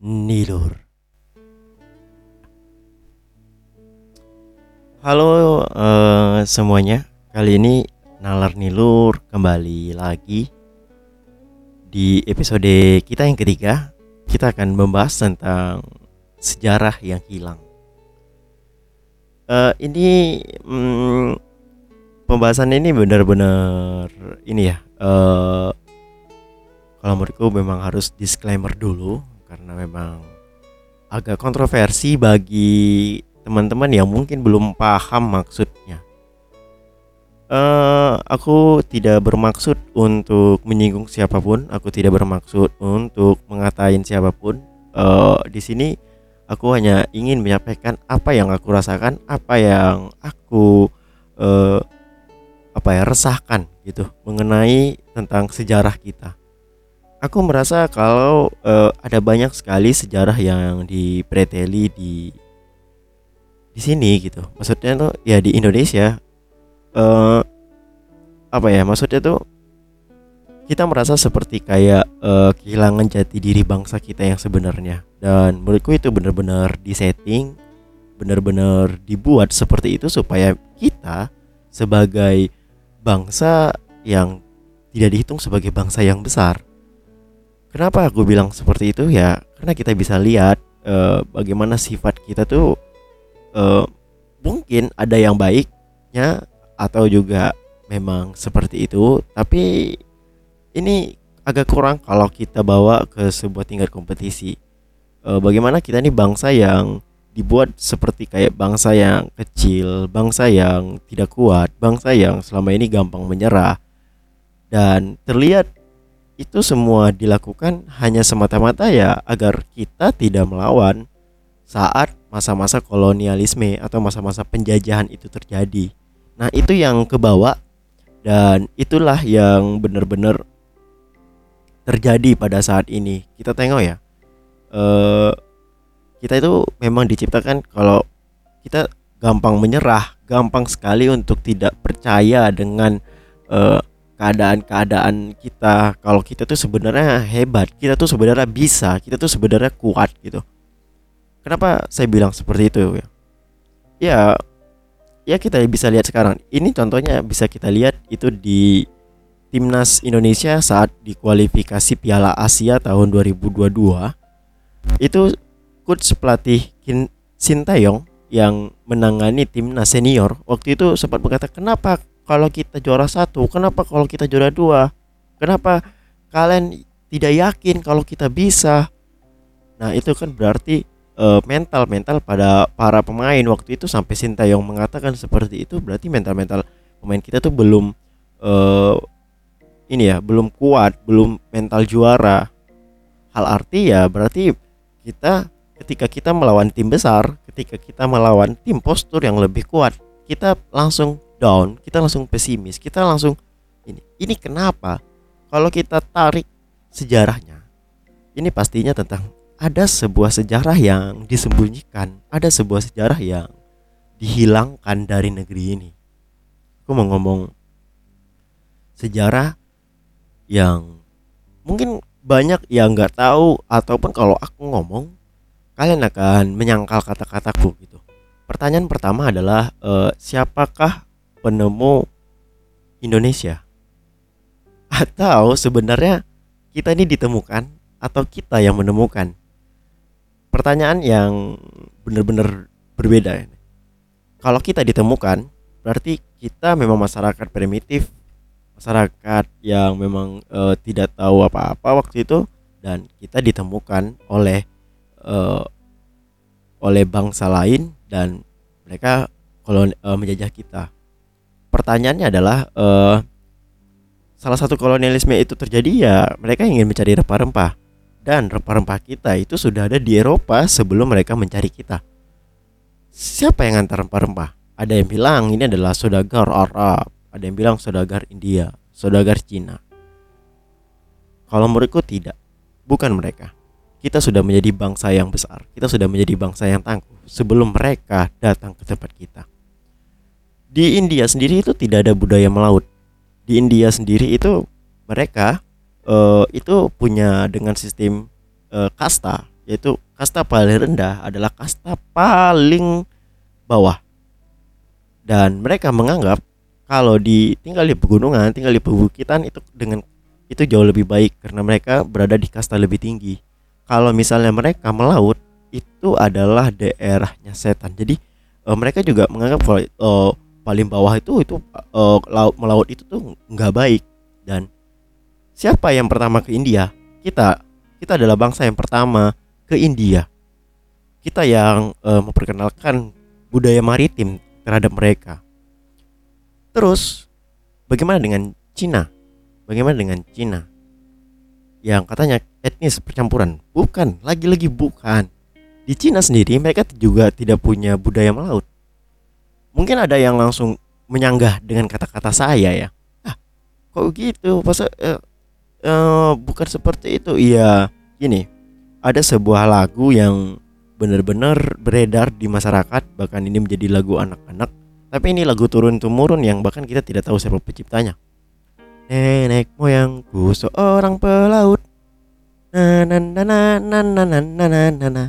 Nilur. Halo eh, semuanya, kali ini Nalar Nilur kembali lagi di episode kita yang ketiga. Kita akan membahas tentang sejarah yang hilang. Eh, ini mm, pembahasan ini benar-benar ini ya. eh, kalau menurutku memang harus disclaimer dulu karena memang agak kontroversi bagi teman-teman yang mungkin belum paham maksudnya. Eh, aku tidak bermaksud untuk menyinggung siapa pun. Aku tidak bermaksud untuk mengatain siapa pun. Eh, di sini aku hanya ingin menyampaikan apa yang aku rasakan, apa yang aku eh, apa ya resahkan gitu mengenai tentang sejarah kita. Aku merasa kalau eh, ada banyak sekali sejarah yang dipreteli di di sini gitu. Maksudnya tuh ya di Indonesia eh apa ya? Maksudnya tuh kita merasa seperti kayak eh, kehilangan jati diri bangsa kita yang sebenarnya. Dan menurutku itu benar-benar disetting, benar-benar dibuat seperti itu supaya kita sebagai bangsa yang tidak dihitung sebagai bangsa yang besar Kenapa aku bilang seperti itu ya? Karena kita bisa lihat eh, bagaimana sifat kita tuh eh, mungkin ada yang baiknya atau juga memang seperti itu, tapi ini agak kurang kalau kita bawa ke sebuah tingkat kompetisi. Eh, bagaimana kita nih bangsa yang dibuat seperti kayak bangsa yang kecil, bangsa yang tidak kuat, bangsa yang selama ini gampang menyerah dan terlihat itu semua dilakukan hanya semata-mata ya agar kita tidak melawan saat masa-masa kolonialisme atau masa-masa penjajahan itu terjadi. Nah, itu yang kebawa dan itulah yang benar-benar terjadi pada saat ini. Kita tengok ya. eh kita itu memang diciptakan kalau kita gampang menyerah, gampang sekali untuk tidak percaya dengan eh, keadaan-keadaan kita kalau kita tuh sebenarnya hebat kita tuh sebenarnya bisa kita tuh sebenarnya kuat gitu. Kenapa saya bilang seperti itu ya? Ya ya kita bisa lihat sekarang. Ini contohnya bisa kita lihat itu di timnas Indonesia saat di kualifikasi Piala Asia tahun 2022 itu coach pelatih Sintayong yang menangani timnas senior waktu itu sempat berkata kenapa kalau kita juara satu kenapa kalau kita juara dua? Kenapa kalian tidak yakin kalau kita bisa? Nah itu kan berarti eh, mental mental pada para pemain. Waktu itu sampai Sintayong mengatakan seperti itu berarti mental mental pemain kita tuh belum eh, ini ya belum kuat belum mental juara. Hal arti ya berarti kita ketika kita melawan tim besar ketika kita melawan tim postur yang lebih kuat kita langsung down, kita langsung pesimis, kita langsung ini. Ini kenapa? Kalau kita tarik sejarahnya, ini pastinya tentang ada sebuah sejarah yang disembunyikan, ada sebuah sejarah yang dihilangkan dari negeri ini. Aku mau ngomong sejarah yang mungkin banyak yang nggak tahu ataupun kalau aku ngomong kalian akan menyangkal kata-kataku gitu. Pertanyaan pertama adalah eh, siapakah penemu Indonesia? Atau sebenarnya kita ini ditemukan atau kita yang menemukan? Pertanyaan yang benar-benar berbeda. Kalau kita ditemukan, berarti kita memang masyarakat primitif, masyarakat yang memang eh, tidak tahu apa-apa waktu itu dan kita ditemukan oleh eh, oleh bangsa lain dan mereka kolon eh, menjajah kita pertanyaannya adalah eh salah satu kolonialisme itu terjadi ya mereka ingin mencari rempah-rempah dan rempah-rempah kita itu sudah ada di Eropa sebelum mereka mencari kita. Siapa yang antar rempah-rempah? Ada yang bilang ini adalah saudagar Arab, ada yang bilang saudagar India, saudagar Cina. Kalau menurutku tidak, bukan mereka. Kita sudah menjadi bangsa yang besar, kita sudah menjadi bangsa yang tangguh sebelum mereka datang ke tempat kita di India sendiri itu tidak ada budaya melaut. Di India sendiri itu mereka eh, itu punya dengan sistem eh, kasta yaitu kasta paling rendah adalah kasta paling bawah. Dan mereka menganggap kalau di tinggal di pegunungan tinggal di perbukitan itu dengan itu jauh lebih baik karena mereka berada di kasta lebih tinggi. Kalau misalnya mereka melaut itu adalah daerahnya setan. Jadi uh, mereka juga menganggap kalau uh, paling bawah itu itu uh, laut melaut itu tuh nggak baik. Dan siapa yang pertama ke India? Kita. Kita adalah bangsa yang pertama ke India. Kita yang uh, memperkenalkan budaya maritim terhadap mereka. Terus bagaimana dengan Cina? Bagaimana dengan Cina? Yang katanya etnis percampuran. Bukan lagi-lagi bukan. Di Cina sendiri mereka juga tidak punya budaya melaut mungkin ada yang langsung menyanggah dengan kata-kata saya ya ah kok gitu pas eh, eh, bukan seperti itu iya gini ada sebuah lagu yang benar-benar beredar di masyarakat bahkan ini menjadi lagu anak-anak tapi ini lagu turun temurun yang bahkan kita tidak tahu siapa penciptanya Nenek moyangku seorang pelaut. Na na na na na na na na na na na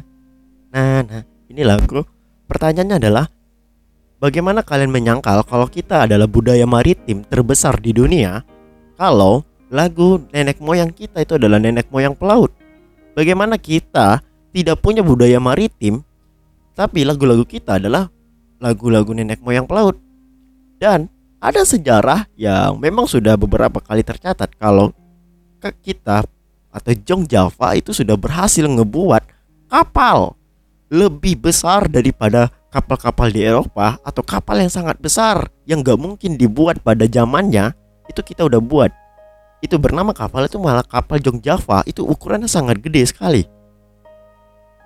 na na. Ini lagu. Pertanyaannya adalah bagaimana kalian menyangkal kalau kita adalah budaya maritim terbesar di dunia kalau lagu nenek moyang kita itu adalah nenek moyang pelaut? Bagaimana kita tidak punya budaya maritim tapi lagu-lagu kita adalah lagu-lagu nenek moyang pelaut? Dan ada sejarah yang memang sudah beberapa kali tercatat kalau kita atau Jong Java itu sudah berhasil ngebuat kapal lebih besar daripada kapal-kapal di Eropa atau kapal yang sangat besar yang gak mungkin dibuat pada zamannya itu kita udah buat itu bernama kapal itu malah kapal Jong Java itu ukurannya sangat gede sekali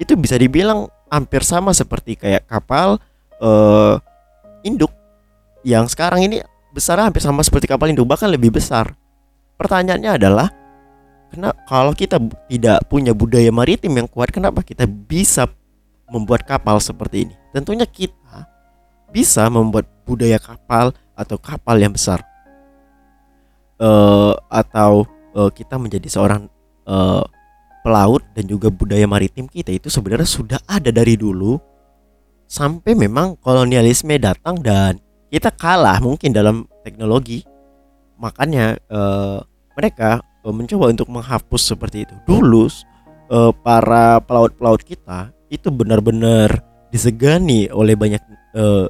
itu bisa dibilang hampir sama seperti kayak kapal uh, induk yang sekarang ini besar hampir sama seperti kapal induk bahkan lebih besar. Pertanyaannya adalah kenapa kalau kita tidak punya budaya maritim yang kuat kenapa kita bisa membuat kapal seperti ini? Tentunya kita bisa membuat budaya kapal atau kapal yang besar. Uh, atau uh, kita menjadi seorang uh, pelaut dan juga budaya maritim kita itu sebenarnya sudah ada dari dulu sampai memang kolonialisme datang dan kita kalah mungkin dalam teknologi makanya uh, mereka mencoba untuk menghapus seperti itu dulu uh, para pelaut-pelaut kita itu benar-benar disegani oleh banyak uh,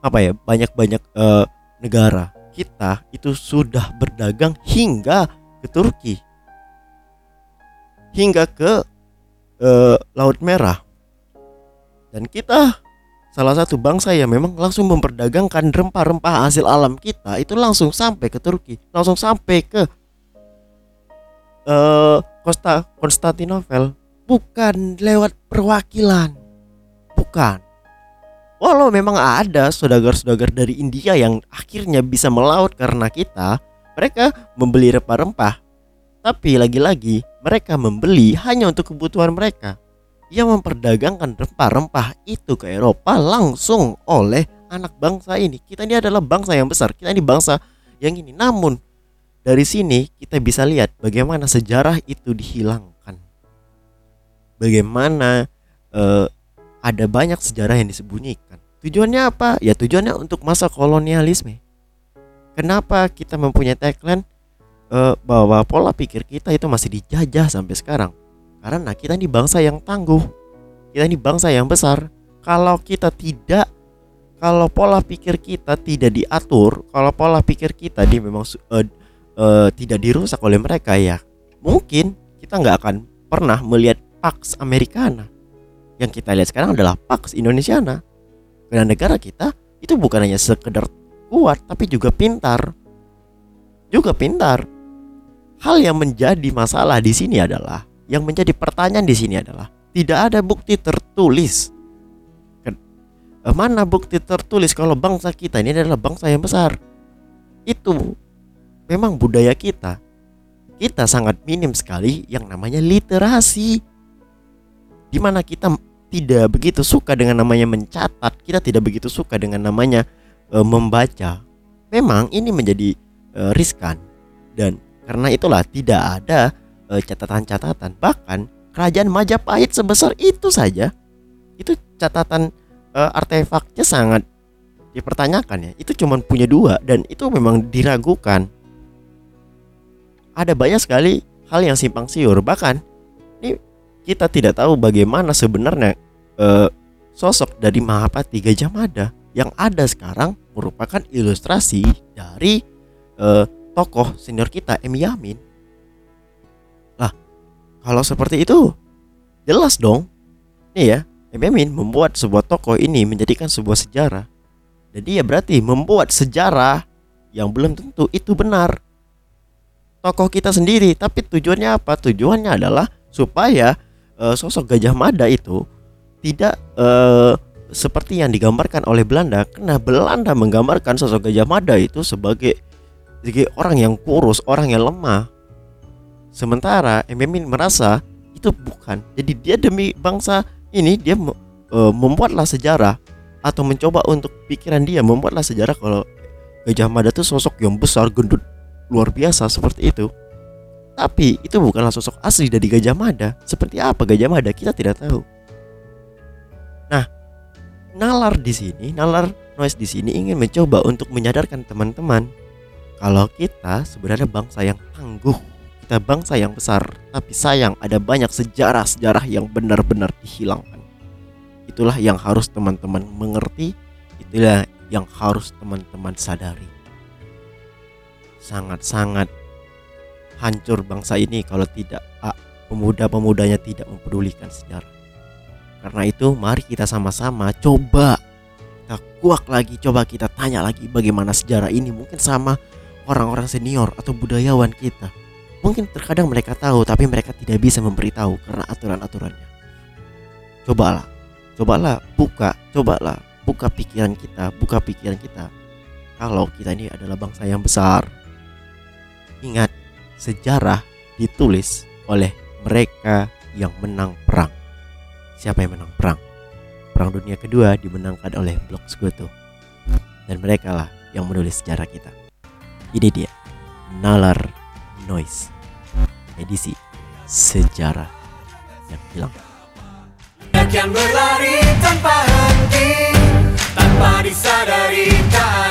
apa ya banyak-banyak uh, negara. Kita itu sudah berdagang hingga ke Turki. Hingga ke uh, Laut Merah. Dan kita salah satu bangsa yang memang langsung memperdagangkan rempah-rempah hasil alam kita itu langsung sampai ke Turki, langsung sampai ke uh, Konstantinopel, bukan lewat perwakilan, bukan. Walau memang ada saudagar-saudagar dari India yang akhirnya bisa melaut karena kita, mereka membeli rempah-rempah. Tapi lagi-lagi mereka membeli hanya untuk kebutuhan mereka yang memperdagangkan rempah-rempah itu ke Eropa langsung oleh anak bangsa ini. Kita ini adalah bangsa yang besar, kita ini bangsa yang ini. Namun dari sini kita bisa lihat bagaimana sejarah itu dihilangkan. Bagaimana uh, ada banyak sejarah yang disembunyikan. Tujuannya apa? Ya tujuannya untuk masa kolonialisme. Kenapa kita mempunyai tagline uh, bahwa pola pikir kita itu masih dijajah sampai sekarang? Karena kita ini bangsa yang tangguh. Kita ini bangsa yang besar. Kalau kita tidak kalau pola pikir kita tidak diatur, kalau pola pikir kita di memang uh, uh, tidak dirusak oleh mereka ya, mungkin kita nggak akan pernah melihat Pax Americana. Yang kita lihat sekarang adalah Pax Indonesiana. Karena negara kita itu bukan hanya sekedar kuat, tapi juga pintar. Juga pintar. Hal yang menjadi masalah di sini adalah yang menjadi pertanyaan di sini adalah tidak ada bukti tertulis. Eh, mana bukti tertulis kalau bangsa kita ini adalah bangsa yang besar? Itu memang budaya kita. Kita sangat minim sekali yang namanya literasi. Di mana kita tidak begitu suka dengan namanya mencatat, kita tidak begitu suka dengan namanya e, membaca. Memang ini menjadi e, riskan. Dan karena itulah tidak ada eh, catatan-catatan. Bahkan kerajaan Majapahit sebesar itu saja itu catatan uh, artefaknya sangat dipertanyakan ya. Itu cuma punya dua dan itu memang diragukan. Ada banyak sekali hal yang simpang siur. Bahkan ini kita tidak tahu bagaimana sebenarnya uh, sosok dari Mahapati Gajah Mada yang ada sekarang merupakan ilustrasi dari uh, tokoh senior kita M Yamin lah kalau seperti itu jelas dong nih ya M Yamin membuat sebuah tokoh ini menjadikan sebuah sejarah jadi ya berarti membuat sejarah yang belum tentu itu benar. Tokoh kita sendiri, tapi tujuannya apa? Tujuannya adalah supaya uh, sosok Gajah Mada itu tidak uh, seperti yang digambarkan oleh Belanda. Karena Belanda menggambarkan sosok Gajah Mada itu sebagai sebagai orang yang kurus, orang yang lemah. Sementara Ememin merasa itu bukan. Jadi dia demi bangsa ini dia uh, membuatlah sejarah atau mencoba untuk pikiran dia membuatlah sejarah kalau Gajah Mada itu sosok yang besar, gendut, luar biasa seperti itu. Tapi itu bukanlah sosok asli dari Gajah Mada. Seperti apa Gajah Mada kita tidak tahu. Nah, nalar di sini, nalar noise di sini ingin mencoba untuk menyadarkan teman-teman kalau kita sebenarnya bangsa yang tangguh, kita bangsa yang besar, tapi sayang ada banyak sejarah-sejarah yang benar-benar dihilangkan. Itulah yang harus teman-teman mengerti, itulah yang harus teman-teman sadari. Sangat-sangat hancur bangsa ini kalau tidak ah, pemuda-pemudanya tidak mempedulikan sejarah. Karena itu mari kita sama-sama coba kita kuak lagi, coba kita tanya lagi bagaimana sejarah ini mungkin sama orang-orang senior atau budayawan kita. Mungkin terkadang mereka tahu tapi mereka tidak bisa memberitahu karena aturan-aturannya. Cobalah cobalah buka cobalah buka pikiran kita buka pikiran kita kalau kita ini adalah bangsa yang besar ingat sejarah ditulis oleh mereka yang menang perang. Siapa yang menang perang? Perang dunia kedua dimenangkan oleh blok sekutu. Dan mereka lah yang menulis sejarah kita. Ini dia nalar noise. Edisi sejarah yang hilang. Yang berlari tanpa henti Tanpa disadari tak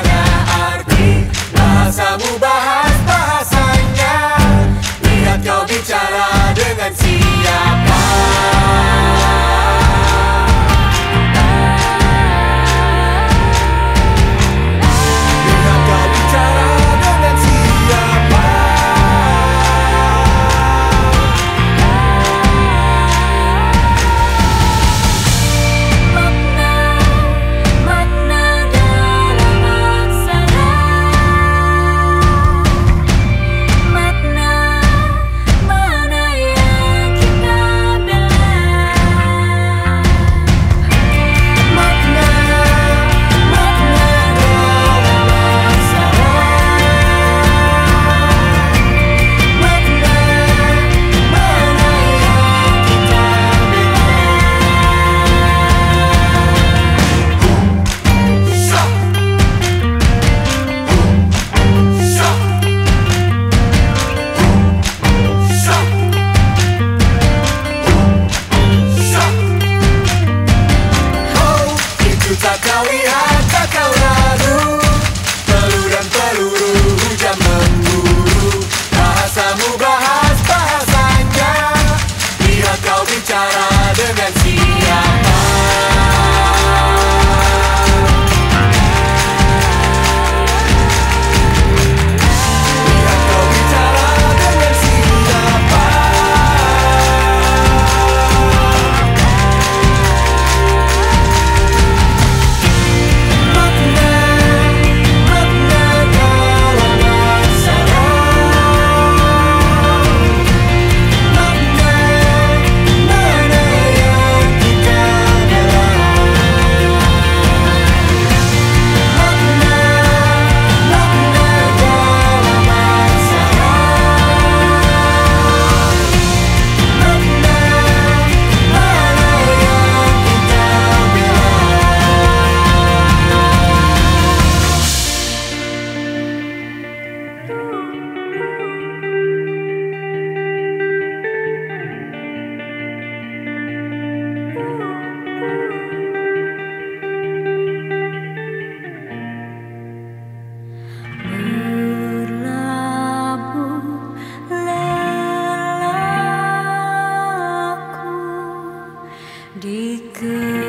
一个